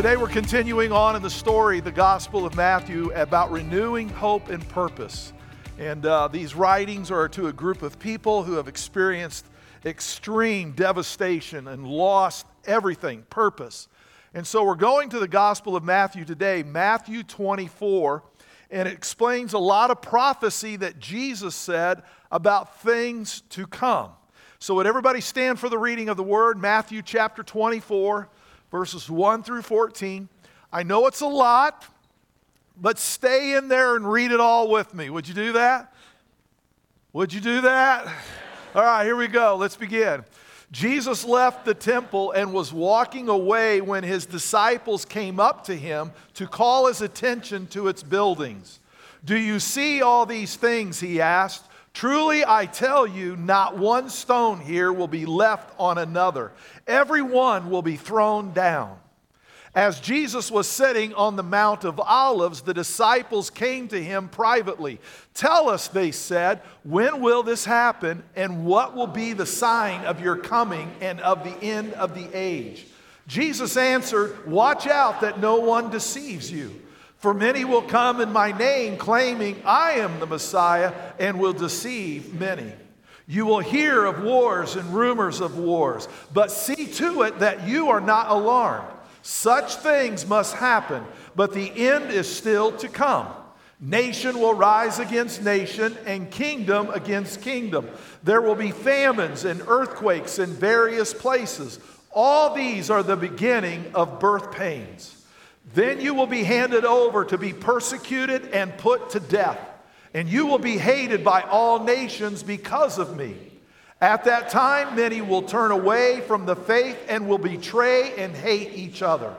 Today, we're continuing on in the story, the Gospel of Matthew, about renewing hope and purpose. And uh, these writings are to a group of people who have experienced extreme devastation and lost everything, purpose. And so, we're going to the Gospel of Matthew today, Matthew 24, and it explains a lot of prophecy that Jesus said about things to come. So, would everybody stand for the reading of the word? Matthew chapter 24 verses 1 through 14. I know it's a lot, but stay in there and read it all with me. Would you do that? Would you do that? All right, here we go. Let's begin. Jesus left the temple and was walking away when his disciples came up to him to call his attention to its buildings. Do you see all these things? He asked. Truly, I tell you, not one stone here will be left on another. Every one will be thrown down. As Jesus was sitting on the Mount of Olives, the disciples came to him privately. Tell us, they said, when will this happen, and what will be the sign of your coming and of the end of the age? Jesus answered, Watch out that no one deceives you. For many will come in my name, claiming, I am the Messiah, and will deceive many. You will hear of wars and rumors of wars, but see to it that you are not alarmed. Such things must happen, but the end is still to come. Nation will rise against nation, and kingdom against kingdom. There will be famines and earthquakes in various places. All these are the beginning of birth pains. Then you will be handed over to be persecuted and put to death, and you will be hated by all nations because of me. At that time, many will turn away from the faith and will betray and hate each other.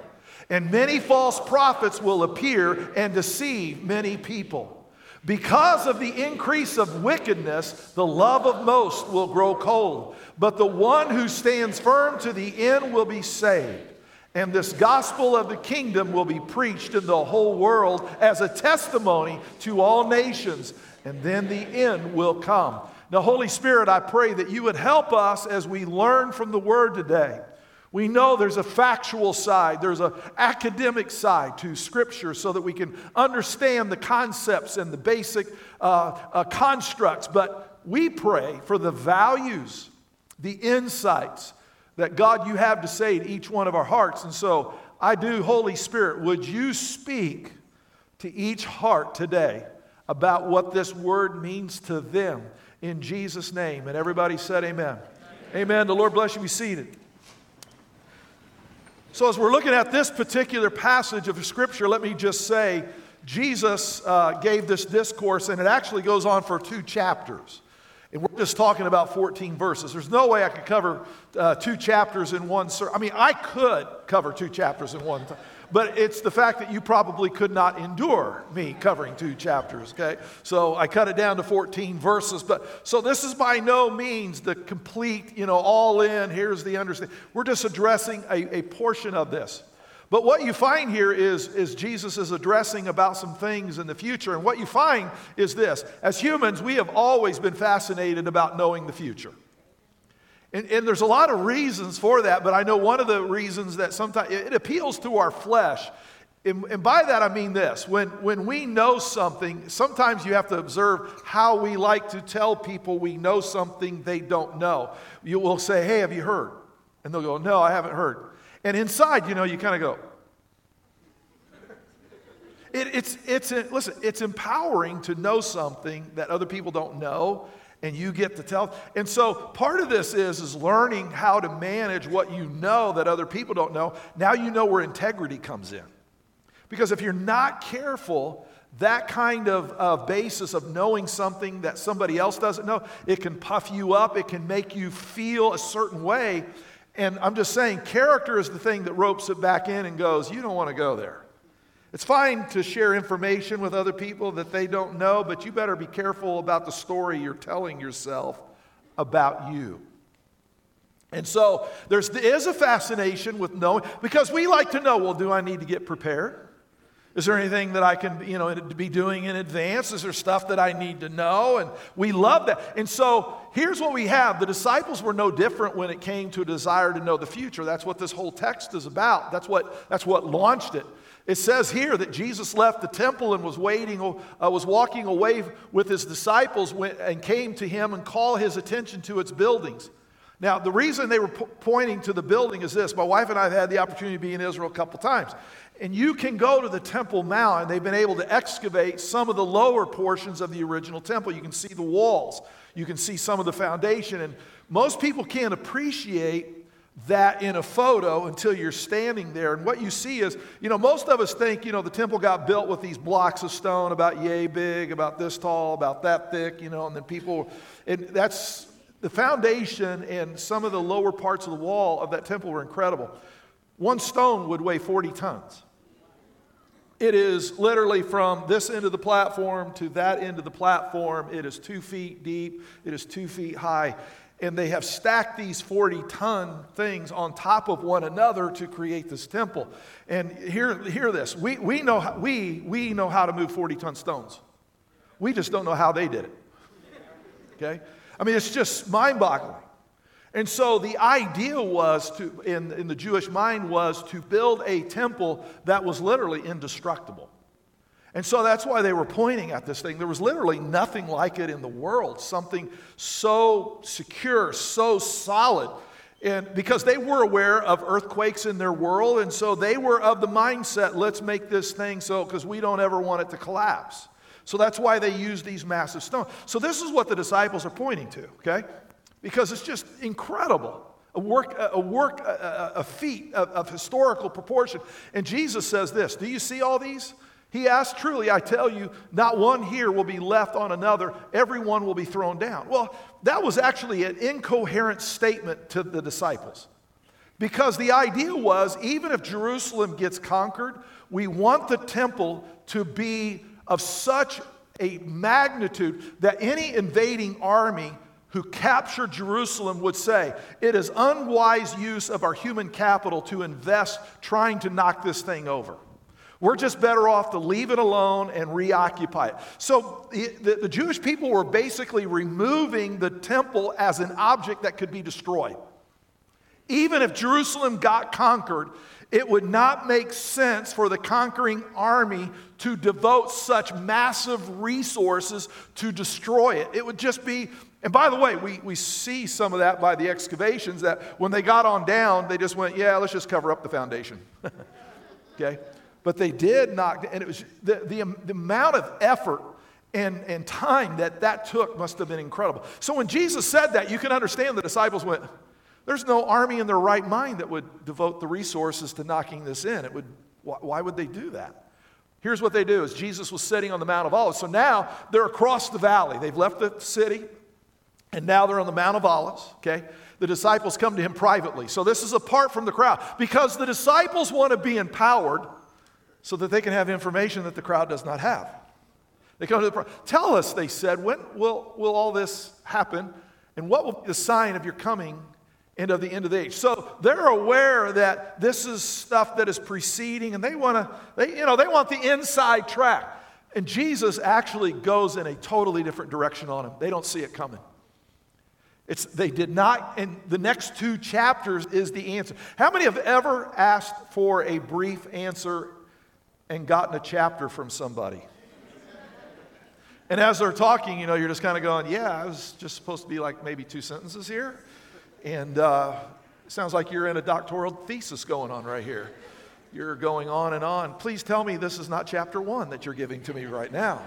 And many false prophets will appear and deceive many people. Because of the increase of wickedness, the love of most will grow cold, but the one who stands firm to the end will be saved. And this gospel of the kingdom will be preached in the whole world as a testimony to all nations, and then the end will come. Now, Holy Spirit, I pray that you would help us as we learn from the word today. We know there's a factual side, there's an academic side to Scripture so that we can understand the concepts and the basic uh, uh, constructs. But we pray for the values, the insights, that God, you have to say to each one of our hearts. And so I do, Holy Spirit, would you speak to each heart today about what this word means to them in Jesus' name? And everybody said, Amen. Amen. amen. The Lord bless you. Be seated. So, as we're looking at this particular passage of Scripture, let me just say Jesus uh, gave this discourse, and it actually goes on for two chapters. And we're just talking about 14 verses. There's no way I could cover uh, two chapters in one sermon. I mean, I could cover two chapters in one but it's the fact that you probably could not endure me covering two chapters, okay? So I cut it down to 14 verses. But so this is by no means the complete, you know, all in, here's the understanding. We're just addressing a, a portion of this. But what you find here is, is Jesus is addressing about some things in the future. And what you find is this as humans, we have always been fascinated about knowing the future. And, and there's a lot of reasons for that, but I know one of the reasons that sometimes it appeals to our flesh. And, and by that I mean this when, when we know something, sometimes you have to observe how we like to tell people we know something they don't know. You will say, Hey, have you heard? And they'll go, No, I haven't heard. And inside, you know, you kind of go, it, it's, it's, uh, listen, it's empowering to know something that other people don't know and you get to tell. And so part of this is, is learning how to manage what you know that other people don't know. Now you know where integrity comes in. Because if you're not careful, that kind of, of basis of knowing something that somebody else doesn't know, it can puff you up, it can make you feel a certain way. And I'm just saying, character is the thing that ropes it back in and goes, You don't want to go there. It's fine to share information with other people that they don't know, but you better be careful about the story you're telling yourself about you. And so there's, there is a fascination with knowing, because we like to know well, do I need to get prepared? Is there anything that I can, you know, be doing in advance? Is there stuff that I need to know? And we love that. And so here's what we have. The disciples were no different when it came to a desire to know the future. That's what this whole text is about. That's what, that's what launched it. It says here that Jesus left the temple and was waiting, uh, was walking away with his disciples when, and came to him and called his attention to its buildings. Now, the reason they were po- pointing to the building is this. My wife and I have had the opportunity to be in Israel a couple times. And you can go to the Temple Mount, and they've been able to excavate some of the lower portions of the original temple. You can see the walls, you can see some of the foundation. And most people can't appreciate that in a photo until you're standing there. And what you see is, you know, most of us think, you know, the temple got built with these blocks of stone about yay big, about this tall, about that thick, you know, and then people, and that's the foundation and some of the lower parts of the wall of that temple were incredible. One stone would weigh 40 tons. It is literally from this end of the platform to that end of the platform. It is two feet deep, it is two feet high and they have stacked these 40 ton things on top of one another to create this temple. And hear, hear this we, we, know how, we, we know how to move 40 ton stones, we just don't know how they did it. Okay? I mean, it's just mind boggling. And so the idea was to, in, in the Jewish mind, was to build a temple that was literally indestructible. And so that's why they were pointing at this thing. There was literally nothing like it in the world, something so secure, so solid. And because they were aware of earthquakes in their world, and so they were of the mindset, let's make this thing so, because we don't ever want it to collapse. So that's why they use these massive stones. So this is what the disciples are pointing to, okay? Because it's just incredible. A work, a, work, a, a feat of, of historical proportion. And Jesus says this Do you see all these? He asked, Truly, I tell you, not one here will be left on another, everyone will be thrown down. Well, that was actually an incoherent statement to the disciples. Because the idea was even if Jerusalem gets conquered, we want the temple to be of such a magnitude that any invading army who captured Jerusalem would say, It is unwise use of our human capital to invest trying to knock this thing over. We're just better off to leave it alone and reoccupy it. So the, the, Jewish people were basically removing the temple as an object that could be destroyed. Even if Jerusalem got conquered, it would not make sense for the conquering army to devote such massive resources to destroy it. It would just be, and by the way, we, we see some of that by the excavations that when they got on down, they just went, yeah, let's just cover up the foundation. okay? But they did knock, and it was the, the, um, the amount of effort and, and time that that took must have been incredible. So when Jesus said that, you can understand the disciples went, There's no army in their right mind that would devote the resources to knocking this in. It would, why would they do that? Here's what they do is Jesus was sitting on the Mount of Olives. So now they're across the valley. They've left the city, and now they're on the Mount of Olives, okay? The disciples come to him privately. So this is apart from the crowd because the disciples want to be empowered so that they can have information that the crowd does not have. They come to the tell us, they said, when will, will all this happen? And what will be the sign of your coming and of the end of the age? So they're aware that this is stuff that is preceding, and they want to, they, you know, they want the inside track. And Jesus actually goes in a totally different direction on them. They don't see it coming. It's, they did not, and the next two chapters is the answer. How many have ever asked for a brief answer and gotten a chapter from somebody. And as they're talking, you know, you're just kind of going, yeah, I was just supposed to be like maybe two sentences here. And uh, sounds like you're in a doctoral thesis going on right here. You're going on and on. Please tell me this is not chapter one that you're giving to me right now.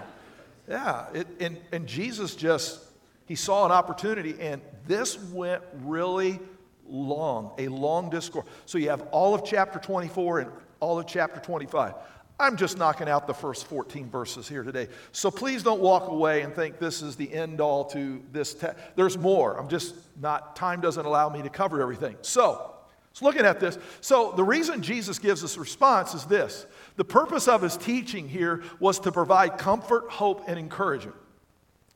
Yeah, it, and, and Jesus just, he saw an opportunity, and this went really long, a long discourse. So you have all of chapter 24 and all of chapter 25. I'm just knocking out the first 14 verses here today. So please don't walk away and think this is the end all to this text. There's more. I'm just not, time doesn't allow me to cover everything. So, So, looking at this, so the reason Jesus gives a response is this the purpose of his teaching here was to provide comfort, hope, and encouragement.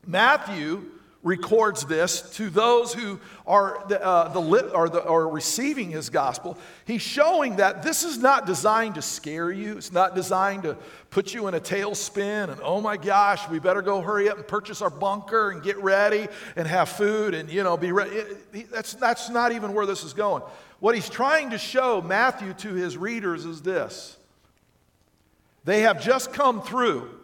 Matthew records this to those who are the, uh, the, lit, or the are receiving his gospel. He's showing that this is not designed to scare you. It's not designed to put you in a tailspin and oh my gosh, we better go hurry up and purchase our bunker and get ready and have food and you know be ready. That's that's not even where this is going. What he's trying to show Matthew to his readers is this. They have just come through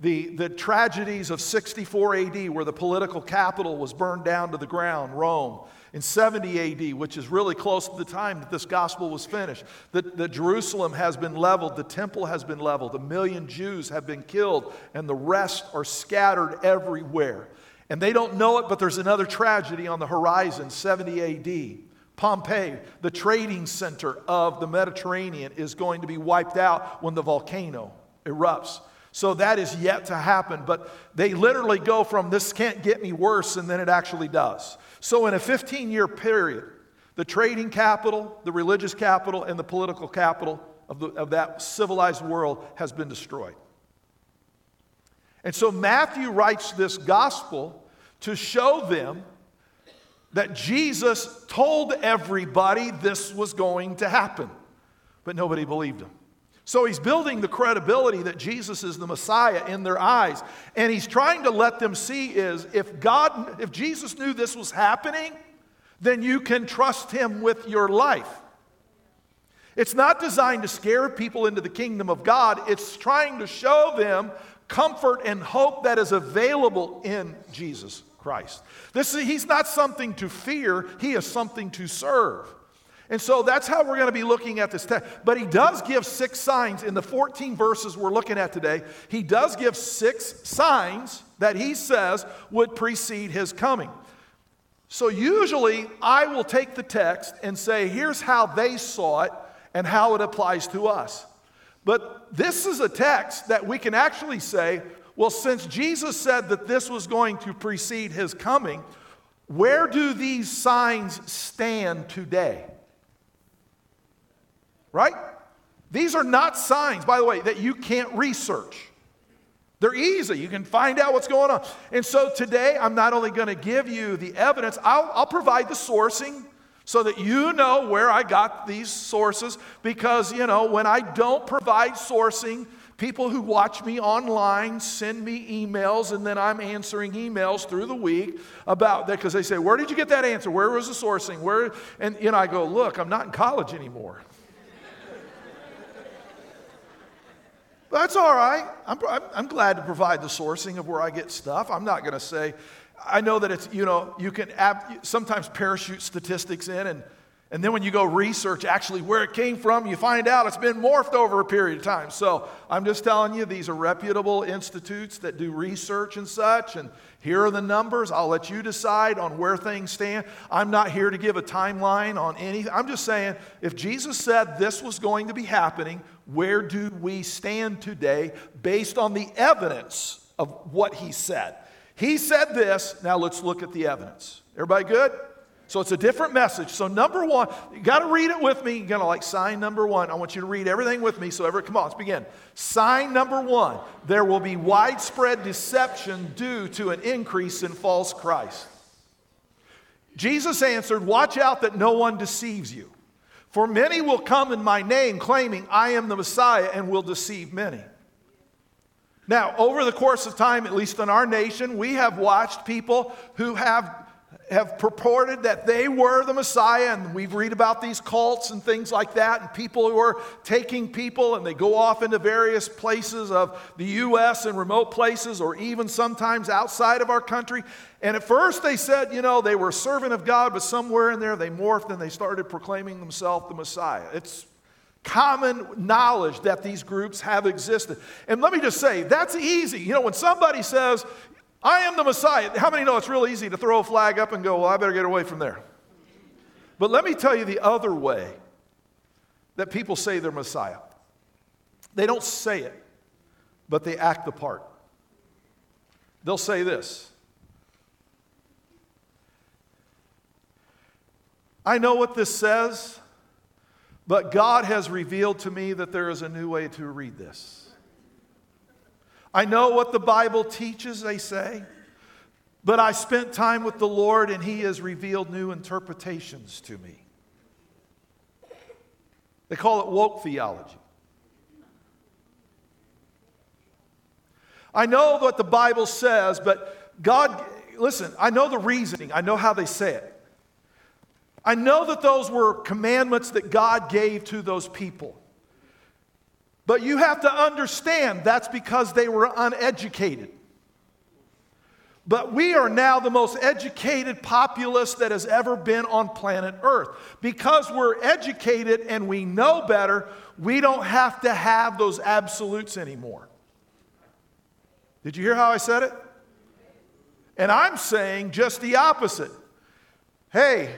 the, the tragedies of 64 AD, where the political capital was burned down to the ground, Rome. In 70 AD, which is really close to the time that this gospel was finished, that, that Jerusalem has been leveled, the temple has been leveled, a million Jews have been killed, and the rest are scattered everywhere. And they don't know it, but there's another tragedy on the horizon, 70 AD. Pompeii, the trading center of the Mediterranean, is going to be wiped out when the volcano erupts. So that is yet to happen, but they literally go from this can't get me worse, and then it actually does. So, in a 15 year period, the trading capital, the religious capital, and the political capital of, the, of that civilized world has been destroyed. And so Matthew writes this gospel to show them that Jesus told everybody this was going to happen, but nobody believed him. So he's building the credibility that Jesus is the Messiah in their eyes. And he's trying to let them see is if God, if Jesus knew this was happening, then you can trust him with your life. It's not designed to scare people into the kingdom of God, it's trying to show them comfort and hope that is available in Jesus Christ. This, is he's not something to fear, he is something to serve. And so that's how we're going to be looking at this text. But he does give six signs in the 14 verses we're looking at today. He does give six signs that he says would precede his coming. So usually I will take the text and say, here's how they saw it and how it applies to us. But this is a text that we can actually say, well, since Jesus said that this was going to precede his coming, where do these signs stand today? Right? These are not signs, by the way, that you can't research. They're easy. You can find out what's going on. And so today, I'm not only going to give you the evidence, I'll, I'll, provide the sourcing so that you know where I got these sources. Because, you know, when I don't provide sourcing, People who watch me online send me emails, and then I'm answering emails through the week about that because they say, Where did you get that answer? Where was the sourcing? Where? And you know, I go, Look, I'm not in college anymore. That's all right. I'm, I'm, I'm, glad to provide the sourcing of where I get stuff. I'm not going to say, I know that it's, you know, you can ab- sometimes parachute statistics in, and, and then when you go research actually where it came from, you find out it's been morphed over a period of time. So I'm just telling you, these are reputable institutes that do research and such, and here are the numbers. I'll let you decide on where things stand. I'm not here to give a timeline on anything. I'm just saying, if Jesus said this was going to be happening, where do we stand today based on the evidence of what he said? He said this, now let's look at the evidence. Everybody good? So it's a different message. So, number one, you got to read it with me. You're to like sign number one. I want you to read everything with me. So, ever, come on, let's begin. Sign number one there will be widespread deception due to an increase in false Christ. Jesus answered, Watch out that no one deceives you. For many will come in my name, claiming, I am the Messiah, and will deceive many. Now, over the course of time, at least in our nation, we have watched people who have have purported that they were the Messiah, and we've read about these cults and things like that, and people who are taking people and they go off into various places of the U.S. and remote places, or even sometimes outside of our country. And at first they said, you know, they were a servant of God, but somewhere in there they morphed and they started proclaiming themselves the Messiah. It's common knowledge that these groups have existed. And let me just say, that's easy. You know, when somebody says, I am the Messiah. How many know it's real easy to throw a flag up and go, well, I better get away from there? But let me tell you the other way that people say they're Messiah. They don't say it, but they act the part. They'll say this I know what this says, but God has revealed to me that there is a new way to read this. I know what the Bible teaches, they say, but I spent time with the Lord and He has revealed new interpretations to me. They call it woke theology. I know what the Bible says, but God, listen, I know the reasoning, I know how they say it. I know that those were commandments that God gave to those people. But you have to understand that's because they were uneducated. But we are now the most educated populace that has ever been on planet Earth. Because we're educated and we know better, we don't have to have those absolutes anymore. Did you hear how I said it? And I'm saying just the opposite. Hey,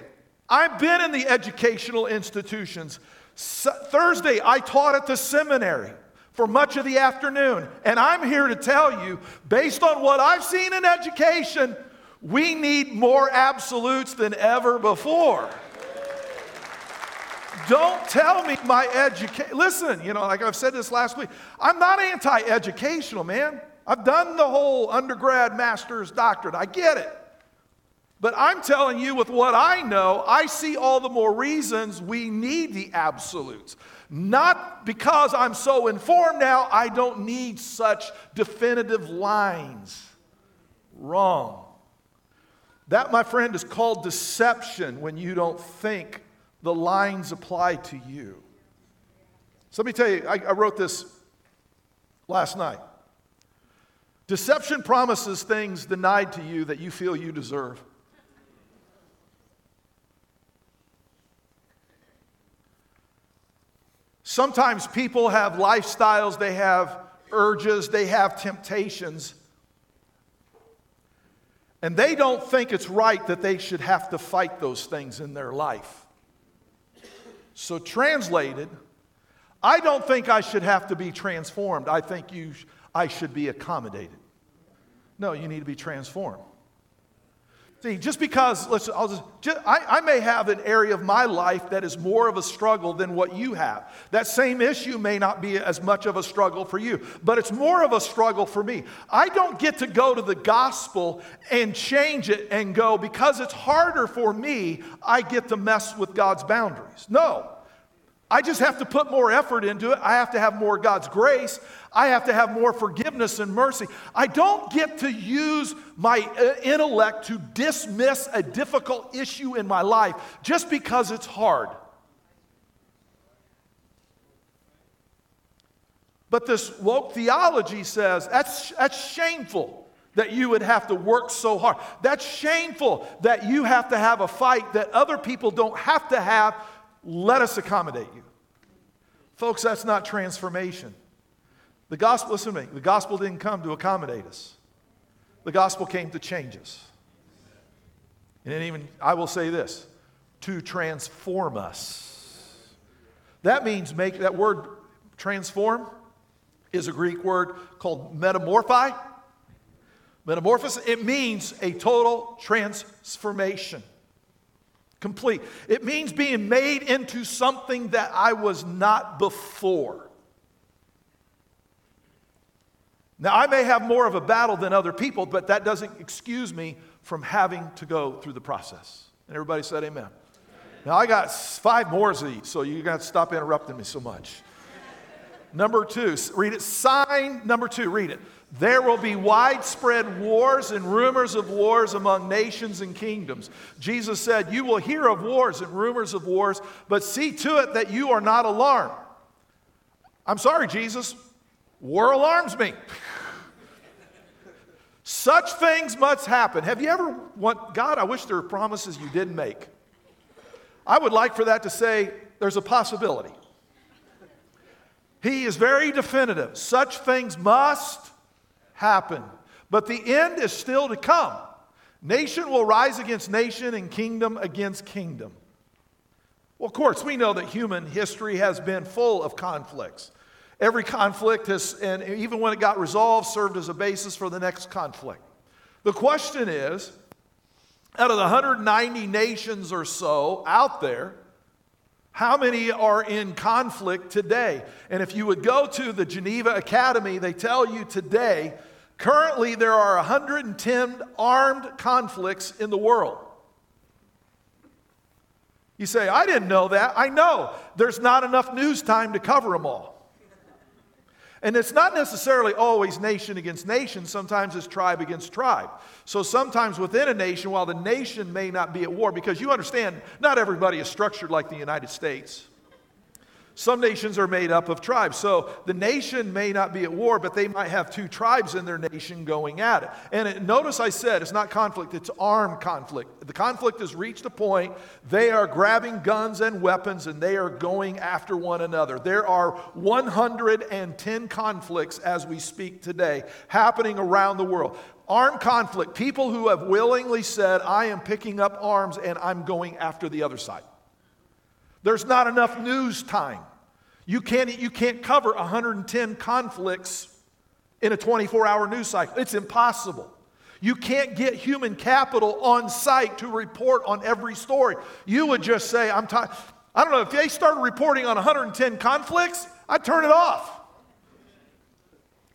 I've been in the educational institutions. Thursday, I taught at the seminary for much of the afternoon. And I'm here to tell you, based on what I've seen in education, we need more absolutes than ever before. Don't tell me my education. Listen, you know, like I've said this last week, I'm not anti educational, man. I've done the whole undergrad, master's, doctorate. I get it. But I'm telling you, with what I know, I see all the more reasons we need the absolutes. Not because I'm so informed now, I don't need such definitive lines. Wrong. That, my friend, is called deception when you don't think the lines apply to you. So let me tell you, I, I wrote this last night. Deception promises things denied to you that you feel you deserve. Sometimes people have lifestyles, they have urges, they have temptations, and they don't think it's right that they should have to fight those things in their life. So, translated, I don't think I should have to be transformed. I think you, I should be accommodated. No, you need to be transformed. See, just because, let's, I'll just, just I, I, may have an area of my life that is more of a struggle than what you have. That same issue may not be as much of a struggle for you, but it's more of a struggle for me. I don't get to go to the gospel and change it and go, because it's harder for me, I get to mess with God's boundaries. No. I just have to put more effort into it. I have to have more God's grace. I have to have more forgiveness and mercy. I don't get to use my uh, intellect to dismiss a difficult issue in my life just because it's hard. But this woke theology says that's, that's shameful that you would have to work so hard. That's shameful that you have to have a fight that other people don't have to have let us accommodate you. Folks, that's not transformation. The gospel, listen to me, the gospel didn't come to accommodate us. The gospel came to change us. And even, I will say this, to transform us. That means make, that word transform is a Greek word called metamorphi. Metamorphosis, it means a total transformation complete. It means being made into something that I was not before. Now, I may have more of a battle than other people, but that doesn't excuse me from having to go through the process. And everybody said amen. Now, I got five more of so you got to stop interrupting me so much. Number two, read it. Sign number two, read it. There will be widespread wars and rumors of wars among nations and kingdoms. Jesus said, You will hear of wars and rumors of wars, but see to it that you are not alarmed. I'm sorry, Jesus. War alarms me. Such things must happen. Have you ever want God, I wish there were promises you didn't make. I would like for that to say there's a possibility. He is very definitive. Such things must happen. But the end is still to come. Nation will rise against nation and kingdom against kingdom. Well, of course, we know that human history has been full of conflicts. Every conflict has, and even when it got resolved, served as a basis for the next conflict. The question is out of the 190 nations or so out there, how many are in conflict today? And if you would go to the Geneva Academy, they tell you today, currently there are 110 armed conflicts in the world. You say, I didn't know that. I know. There's not enough news time to cover them all. And it's not necessarily always nation against nation, sometimes it's tribe against tribe. So sometimes within a nation, while the nation may not be at war, because you understand, not everybody is structured like the United States. Some nations are made up of tribes. So the nation may not be at war, but they might have two tribes in their nation going at it. And it, notice I said it's not conflict, it's armed conflict. The conflict has reached a point, they are grabbing guns and weapons and they are going after one another. There are 110 conflicts as we speak today happening around the world. Armed conflict, people who have willingly said, I am picking up arms and I'm going after the other side. There's not enough news time. You can't, you can't cover 110 conflicts in a 24 hour news cycle. It's impossible. You can't get human capital on site to report on every story. You would just say, I'm tired. I don't know, if they started reporting on 110 conflicts, I'd turn it off.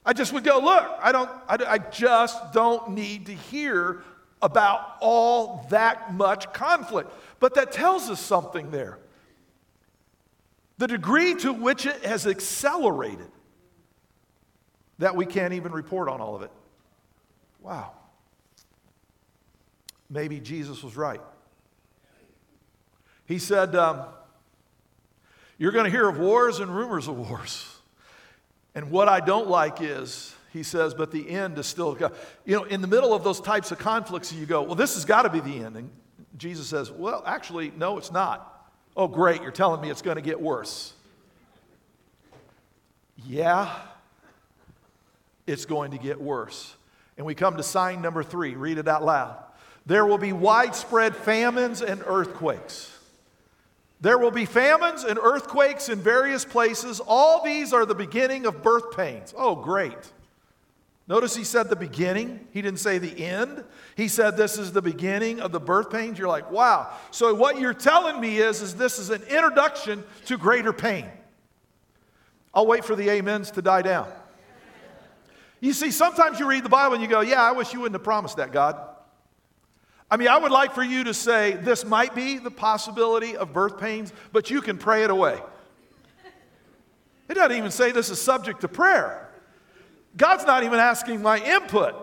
I just would go, look, I, don't, I, I just don't need to hear about all that much conflict. But that tells us something there. The degree to which it has accelerated that we can't even report on all of it. Wow. Maybe Jesus was right. He said, um, You're going to hear of wars and rumors of wars. And what I don't like is, he says, but the end is still. You know, in the middle of those types of conflicts, you go, Well, this has got to be the end. And Jesus says, Well, actually, no, it's not. Oh, great, you're telling me it's going to get worse. Yeah, it's going to get worse. And we come to sign number three. Read it out loud. There will be widespread famines and earthquakes. There will be famines and earthquakes in various places. All these are the beginning of birth pains. Oh, great. Notice he said the beginning. He didn't say the end. He said this is the beginning of the birth pains. You're like, wow. So what you're telling me is, is this is an introduction to greater pain. I'll wait for the amens to die down. You see, sometimes you read the Bible and you go, yeah, I wish you wouldn't have promised that, God. I mean, I would like for you to say this might be the possibility of birth pains, but you can pray it away. It doesn't even say this is subject to prayer. God's not even asking my input.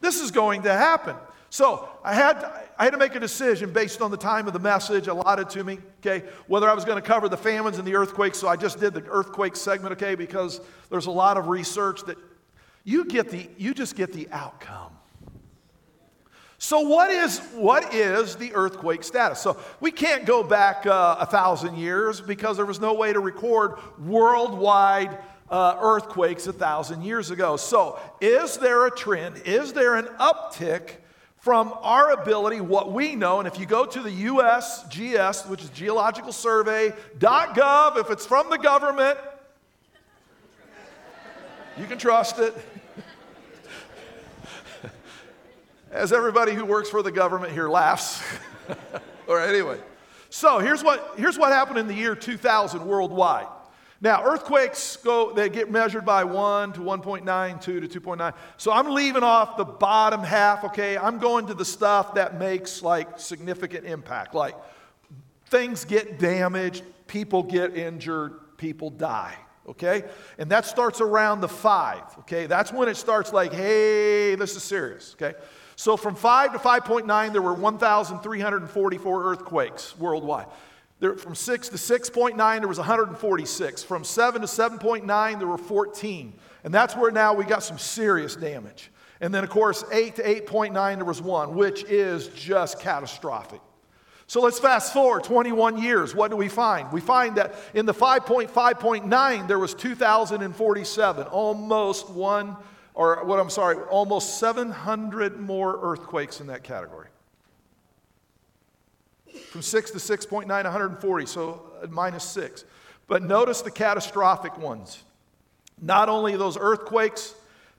This is going to happen. So I had, I had to make a decision based on the time of the message allotted to me, okay, whether I was going to cover the famines and the earthquakes. So I just did the earthquake segment, okay, because there's a lot of research that you get the, you just get the outcome. So what is, what is the earthquake status? So we can't go back uh, a thousand years because there was no way to record worldwide uh, earthquakes a thousand years ago. So, is there a trend? Is there an uptick from our ability, what we know? And if you go to the USGS, which is Geological Survey.gov, if it's from the government, you can trust it. As everybody who works for the government here laughs. All right, anyway. So here's what, here's what happened in the year 2000 worldwide. Now, earthquakes go, they get measured by 1 to 1.9, 2 to 2.9. So I'm leaving off the bottom half, okay? I'm going to the stuff that makes like significant impact. Like things get damaged, people get injured, people die, okay? And that starts around the 5, okay? That's when it starts like, hey, this is serious, okay? So from 5 to 5.9, there were 1,344 earthquakes worldwide. There, from 6 to 6.9, there was 146. From 7 to 7.9, there were 14. And that's where now we got some serious damage. And then, of course, 8 to 8.9, there was one, which is just catastrophic. So let's fast forward 21 years. What do we find? We find that in the 5.5.9, there was 2,047, almost one, or what I'm sorry, almost 700 more earthquakes in that category. From 6 to 6.9, 140, so uh, minus 6. But notice the catastrophic ones. Not only those earthquakes,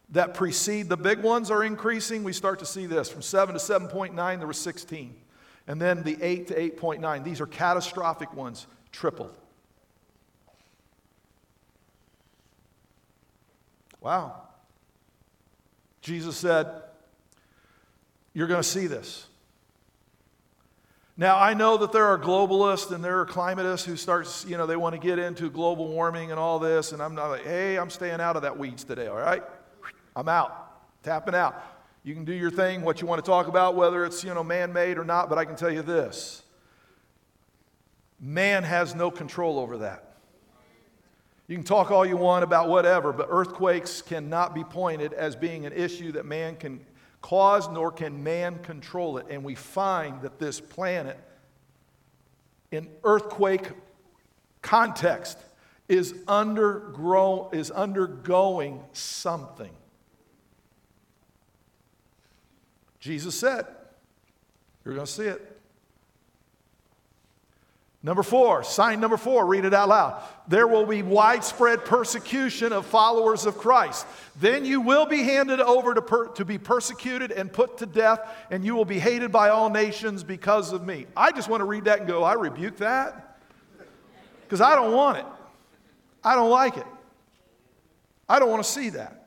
that precede the big ones are increasing, we start to see this. From 7 to 7.9, there were 16. And then the 8 to 8.9. These are catastrophic ones, tripled. Wow. Jesus said, You're going to see this. Now, I know that there are globalists and there are climatists who start, you know, they want to get into global warming and all this, and I'm not like, hey, I'm staying out of that weeds today, all right? I'm out, tapping out. You can do your thing, what you want to talk about, whether it's, you know, man-made or not, but I can tell you this. Man has no control over that. You can talk all you want about whatever, but earthquakes cannot be pointed as being an issue that man can cause, nor can man control it. And we find that this planet, in earthquake context, is, undergrow, is undergoing something. Jesus said, You're going to see it. Number four, sign number four, read it out loud. There will be widespread persecution of followers of Christ. Then you will be handed over to, per, to be persecuted and put to death, and you will be hated by all nations because of me. I just want to read that and go, I rebuke that because I don't want it. I don't like it. I don't want to see that.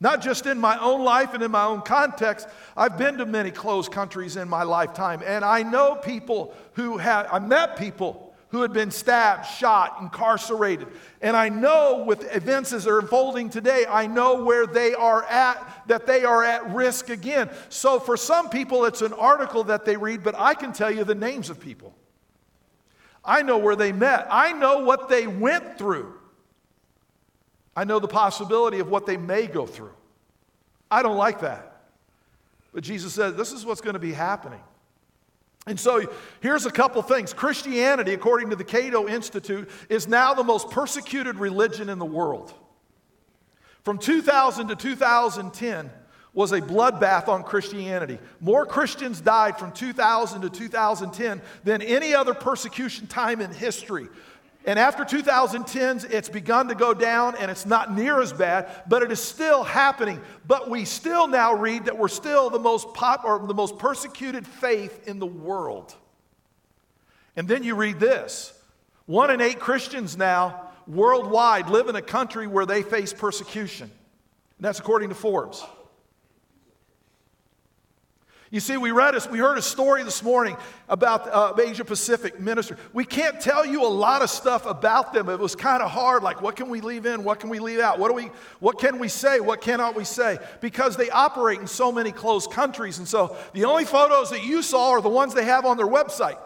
Not just in my own life and in my own context. I've been to many closed countries in my lifetime, and I know people who have, I met people who had been stabbed, shot, incarcerated. And I know with events as they're unfolding today, I know where they are at, that they are at risk again. So for some people, it's an article that they read, but I can tell you the names of people. I know where they met, I know what they went through. I know the possibility of what they may go through. I don't like that. But Jesus said, this is what's going to be happening. And so here's a couple things. Christianity, according to the Cato Institute, is now the most persecuted religion in the world. From 2000 to 2010 was a bloodbath on Christianity. More Christians died from 2000 to 2010 than any other persecution time in history. And after 2010s, it's begun to go down and it's not near as bad, but it is still happening. But we still now read that we're still the most pop or the most persecuted faith in the world. And then you read this one in eight Christians now worldwide live in a country where they face persecution. And that's according to Forbes. You see, we read a, we heard a story this morning about uh, Asia Pacific ministry. We can't tell you a lot of stuff about them. It was kind of hard. Like, what can we leave in? What can we leave out? What do we? What can we say? What cannot we say? Because they operate in so many closed countries, and so the only photos that you saw are the ones they have on their website.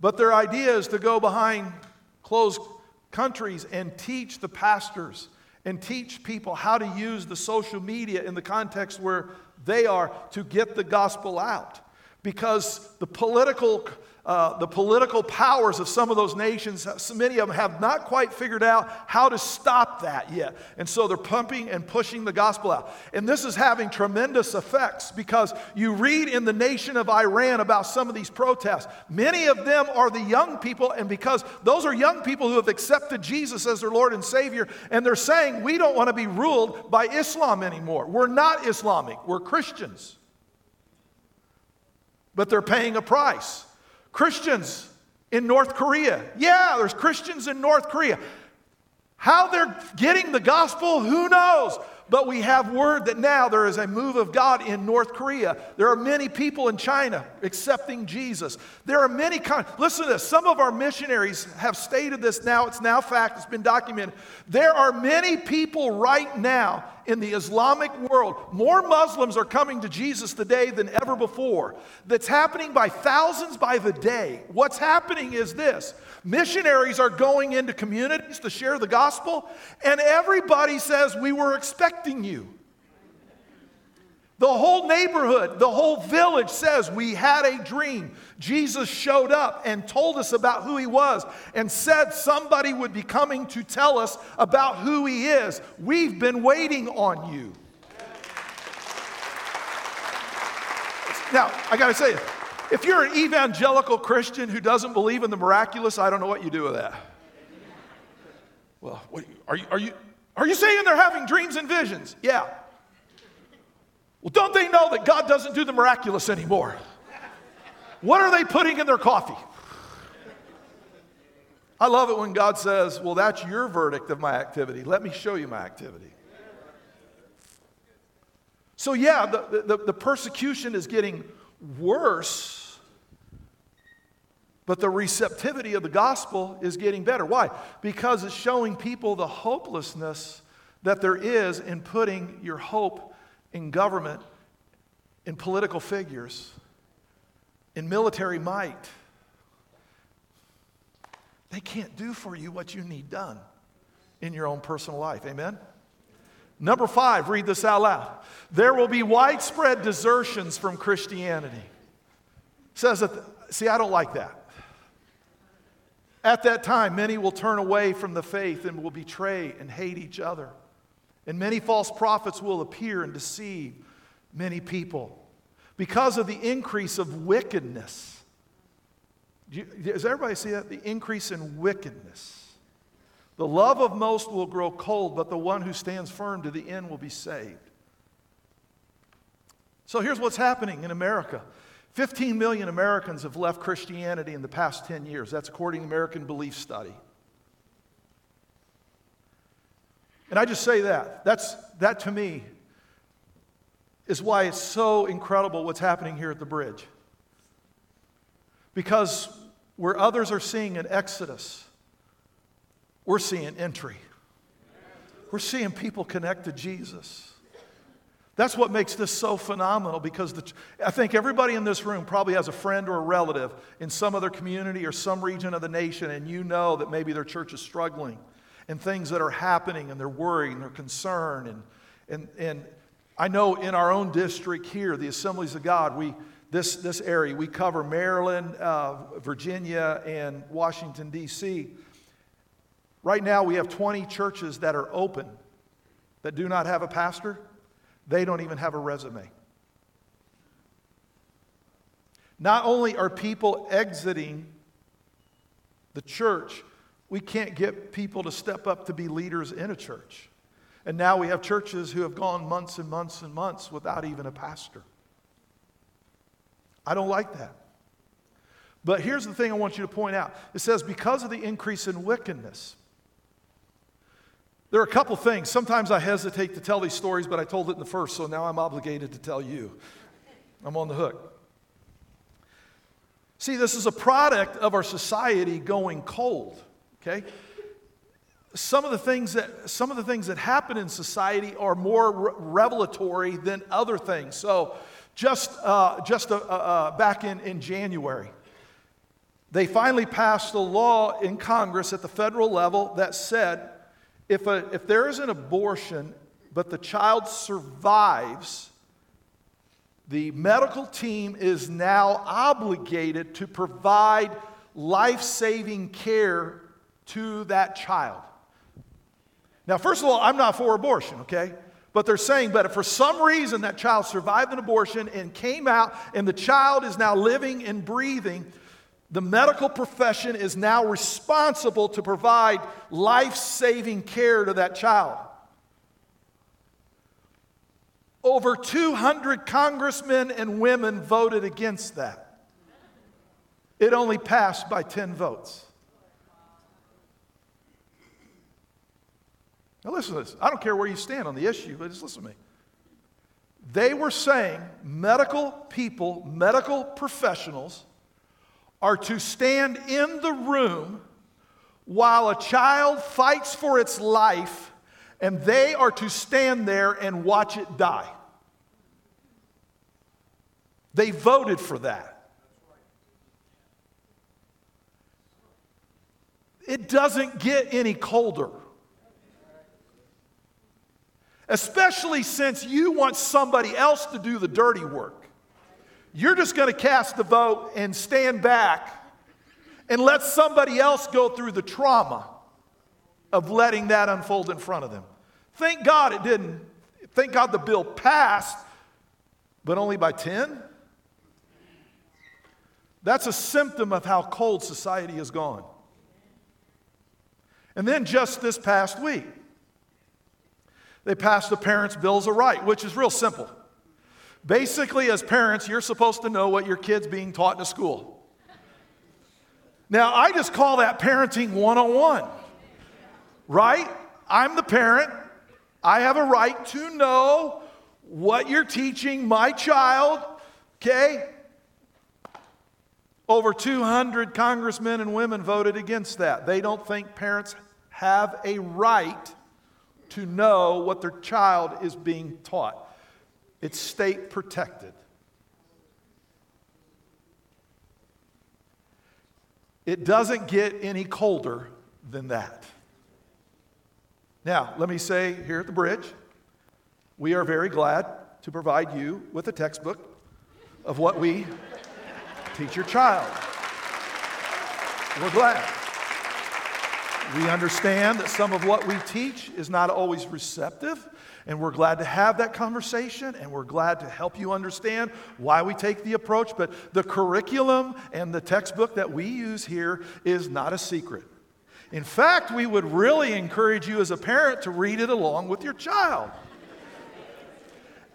But their idea is to go behind closed countries and teach the pastors and teach people how to use the social media in the context where they are to get the gospel out. Because the political uh, the political powers of some of those nations, so many of them have not quite figured out how to stop that yet. And so they're pumping and pushing the gospel out. And this is having tremendous effects because you read in the nation of Iran about some of these protests. Many of them are the young people, and because those are young people who have accepted Jesus as their Lord and Savior, and they're saying, We don't want to be ruled by Islam anymore. We're not Islamic, we're Christians. But they're paying a price. Christians in North Korea. Yeah, there's Christians in North Korea. How they're getting the gospel, who knows? But we have word that now there is a move of God in North Korea. There are many people in China accepting Jesus. There are many kind. Listen to this. Some of our missionaries have stated this now. It's now fact. It's been documented. There are many people right now in the Islamic world. More Muslims are coming to Jesus today than ever before. That's happening by thousands by the day. What's happening is this missionaries are going into communities to share the gospel, and everybody says, We were expecting you. The whole neighborhood, the whole village says, We had a dream. Jesus showed up and told us about who he was and said somebody would be coming to tell us about who he is. We've been waiting on you. Now, I got to say, if you're an evangelical Christian who doesn't believe in the miraculous, I don't know what you do with that. Well, what, Are you, are you, are you saying they're having dreams and visions? Yeah. Well, don't they know that God doesn't do the miraculous anymore? What are they putting in their coffee? I love it when God says, Well, that's your verdict of my activity. Let me show you my activity. So, yeah, the, the, the persecution is getting worse, but the receptivity of the gospel is getting better. Why? Because it's showing people the hopelessness that there is in putting your hope in government, in political figures, in military might. They can't do for you what you need done in your own personal life. Amen? Number five, read this out loud. There will be widespread desertions from Christianity. Says that, see, I don't like that. At that time, many will turn away from the faith and will betray and hate each other. And many false prophets will appear and deceive many people because of the increase of wickedness. You, does everybody see that? The increase in wickedness. The love of most will grow cold, but the one who stands firm to the end will be saved. So here's what's happening in America 15 million Americans have left Christianity in the past 10 years. That's according to American Belief Study. And I just say that. That's, that to me is why it's so incredible what's happening here at the bridge. Because where others are seeing an exodus, we're seeing entry. We're seeing people connect to Jesus. That's what makes this so phenomenal because the, I think everybody in this room probably has a friend or a relative in some other community or some region of the nation, and you know that maybe their church is struggling and things that are happening, and they're worried and they're concerned. And, and, and I know in our own district here, the Assemblies of God, we, this, this area, we cover Maryland, uh, Virginia, and Washington, D.C. Right now, we have 20 churches that are open that do not have a pastor. They don't even have a resume. Not only are people exiting the church, we can't get people to step up to be leaders in a church. And now we have churches who have gone months and months and months without even a pastor. I don't like that. But here's the thing I want you to point out it says, because of the increase in wickedness, there are a couple things. Sometimes I hesitate to tell these stories, but I told it in the first, so now I'm obligated to tell you. I'm on the hook. See, this is a product of our society going cold, okay? Some of the things that, some of the things that happen in society are more re- revelatory than other things. So, just, uh, just uh, uh, back in, in January, they finally passed a law in Congress at the federal level that said if, a, if there is an abortion, but the child survives, the medical team is now obligated to provide life saving care to that child. Now, first of all, I'm not for abortion, okay? But they're saying, but if for some reason that child survived an abortion and came out and the child is now living and breathing, the medical profession is now responsible to provide life saving care to that child. Over 200 congressmen and women voted against that. It only passed by 10 votes. Now, listen to this. I don't care where you stand on the issue, but just listen to me. They were saying medical people, medical professionals, are to stand in the room while a child fights for its life, and they are to stand there and watch it die. They voted for that. It doesn't get any colder. Especially since you want somebody else to do the dirty work. You're just going to cast the vote and stand back and let somebody else go through the trauma of letting that unfold in front of them. Thank God it didn't. Thank God the bill passed, but only by 10. That's a symptom of how cold society has gone. And then just this past week, They passed the Parents' Bills of Right, which is real simple. Basically, as parents, you're supposed to know what your kid's being taught in a school. Now, I just call that parenting 101, right? I'm the parent. I have a right to know what you're teaching my child, okay? Over 200 congressmen and women voted against that. They don't think parents have a right to know what their child is being taught. It's state protected. It doesn't get any colder than that. Now, let me say here at the bridge, we are very glad to provide you with a textbook of what we teach your child. We're glad. We understand that some of what we teach is not always receptive, and we're glad to have that conversation, and we're glad to help you understand why we take the approach. But the curriculum and the textbook that we use here is not a secret. In fact, we would really encourage you as a parent to read it along with your child.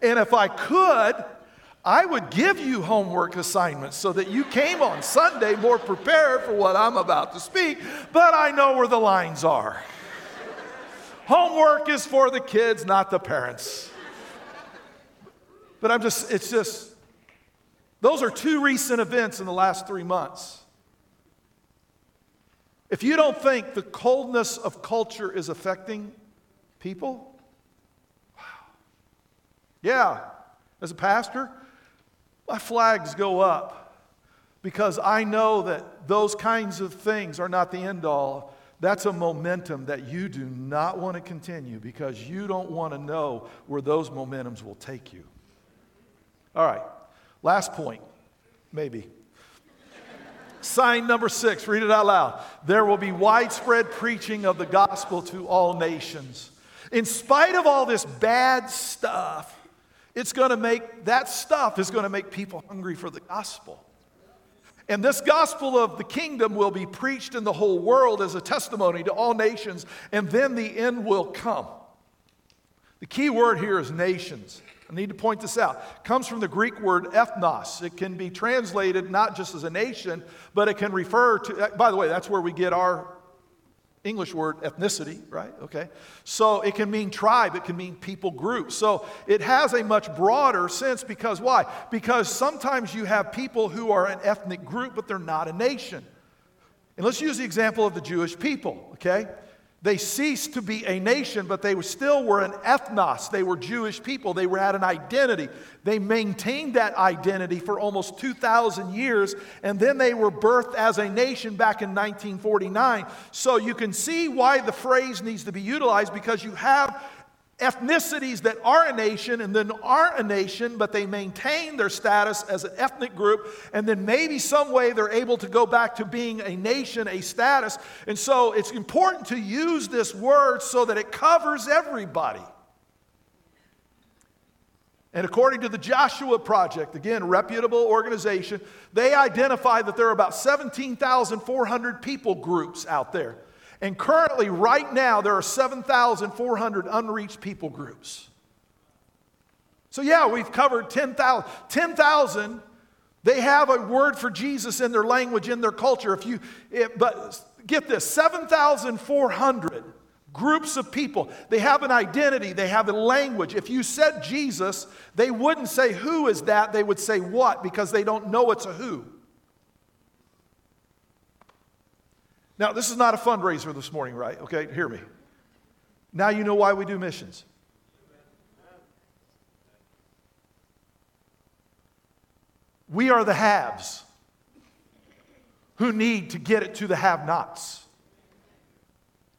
And if I could, I would give you homework assignments so that you came on Sunday more prepared for what I'm about to speak, but I know where the lines are. homework is for the kids, not the parents. But I'm just, it's just, those are two recent events in the last three months. If you don't think the coldness of culture is affecting people, wow. Yeah, as a pastor, my flags go up because I know that those kinds of things are not the end all. That's a momentum that you do not want to continue because you don't want to know where those momentums will take you. All right, last point, maybe. Sign number six, read it out loud. There will be widespread preaching of the gospel to all nations. In spite of all this bad stuff, it's going to make, that stuff is going to make people hungry for the gospel. And this gospel of the kingdom will be preached in the whole world as a testimony to all nations, and then the end will come. The key word here is nations. I need to point this out. It comes from the Greek word ethnos. It can be translated not just as a nation, but it can refer to, by the way, that's where we get our English word ethnicity, right? Okay. So it can mean tribe, it can mean people group. So it has a much broader sense because why? Because sometimes you have people who are an ethnic group, but they're not a nation. And let's use the example of the Jewish people, okay? They ceased to be a nation, but they still were an ethnos. They were Jewish people. They were, had an identity. They maintained that identity for almost 2,000 years, and then they were birthed as a nation back in 1949. So you can see why the phrase needs to be utilized because you have ethnicities that are a nation and then aren't a nation, but they maintain their status as an ethnic group, and then maybe some way they're able to go back to being a nation, a status. And so it's important to use this word so that it covers everybody. And according to the Joshua Project, again, reputable organization, they identify that there are about 17,400 people groups out there. And currently, right now, there are 7,400 unreached people groups. So, yeah, we've covered 10,000. 10,000, they have a word for Jesus in their language, in their culture. If you, it, but get this 7,400 groups of people. They have an identity, they have a language. If you said Jesus, they wouldn't say, Who is that? They would say, What? because they don't know it's a who. Now, this is not a fundraiser this morning, right? Okay, hear me. Now you know why we do missions. We are the haves who need to get it to the have nots.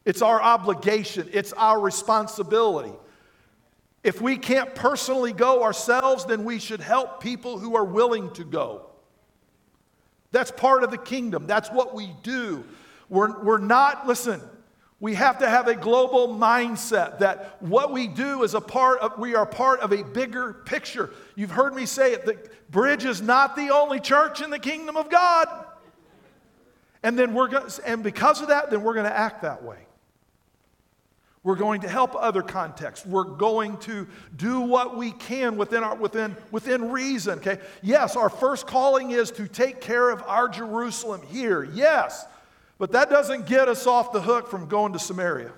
It's our obligation, it's our responsibility. If we can't personally go ourselves, then we should help people who are willing to go. That's part of the kingdom, that's what we do. We're, we're not, listen, we have to have a global mindset that what we do is a part of, we are part of a bigger picture. You've heard me say it, the bridge is not the only church in the kingdom of God. And then we're going and because of that, then we're going to act that way. We're going to help other contexts. We're going to do what we can within, our, within, within reason, okay? Yes, our first calling is to take care of our Jerusalem here, yes. But that doesn't get us off the hook from going to Samaria.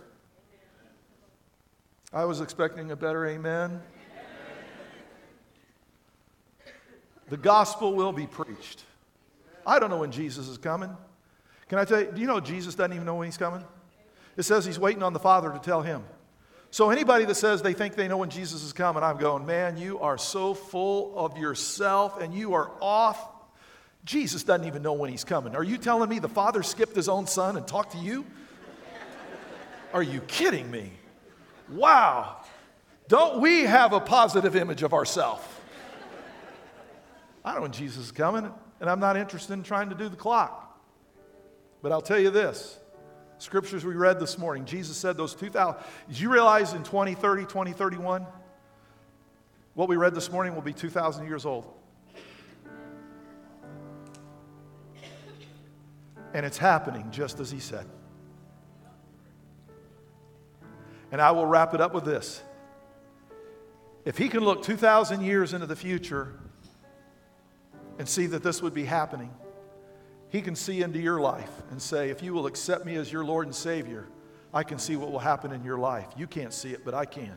I was expecting a better amen. The gospel will be preached. I don't know when Jesus is coming. Can I tell you, do you know Jesus doesn't even know when he's coming? It says he's waiting on the Father to tell him. So, anybody that says they think they know when Jesus is coming, I'm going, man, you are so full of yourself and you are off. Jesus doesn't even know when he's coming. Are you telling me the Father skipped his own son and talked to you? Are you kidding me? Wow. Don't we have a positive image of ourselves? I don't know when Jesus is coming, and I'm not interested in trying to do the clock. But I'll tell you this scriptures we read this morning, Jesus said those 2,000. Did you realize in 2030, 2031, what we read this morning will be 2,000 years old? And it's happening just as he said. And I will wrap it up with this. If he can look 2,000 years into the future and see that this would be happening, he can see into your life and say, if you will accept me as your Lord and Savior, I can see what will happen in your life. You can't see it, but I can.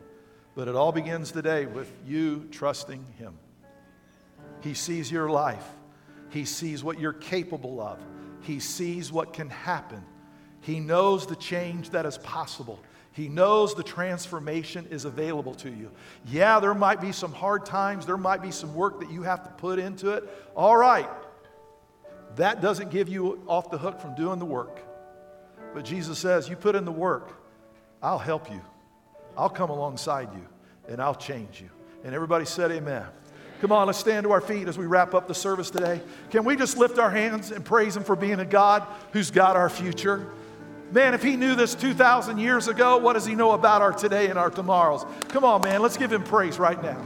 But it all begins today with you trusting Him. He sees your life, He sees what you're capable of, He sees what can happen. He knows the change that is possible. He knows the transformation is available to you. Yeah, there might be some hard times, there might be some work that you have to put into it. All right, that doesn't give you off the hook from doing the work. But Jesus says, You put in the work, I'll help you. I'll come alongside you and I'll change you. And everybody said, Amen. Come on, let's stand to our feet as we wrap up the service today. Can we just lift our hands and praise Him for being a God who's got our future? Man, if He knew this 2,000 years ago, what does He know about our today and our tomorrows? Come on, man, let's give Him praise right now.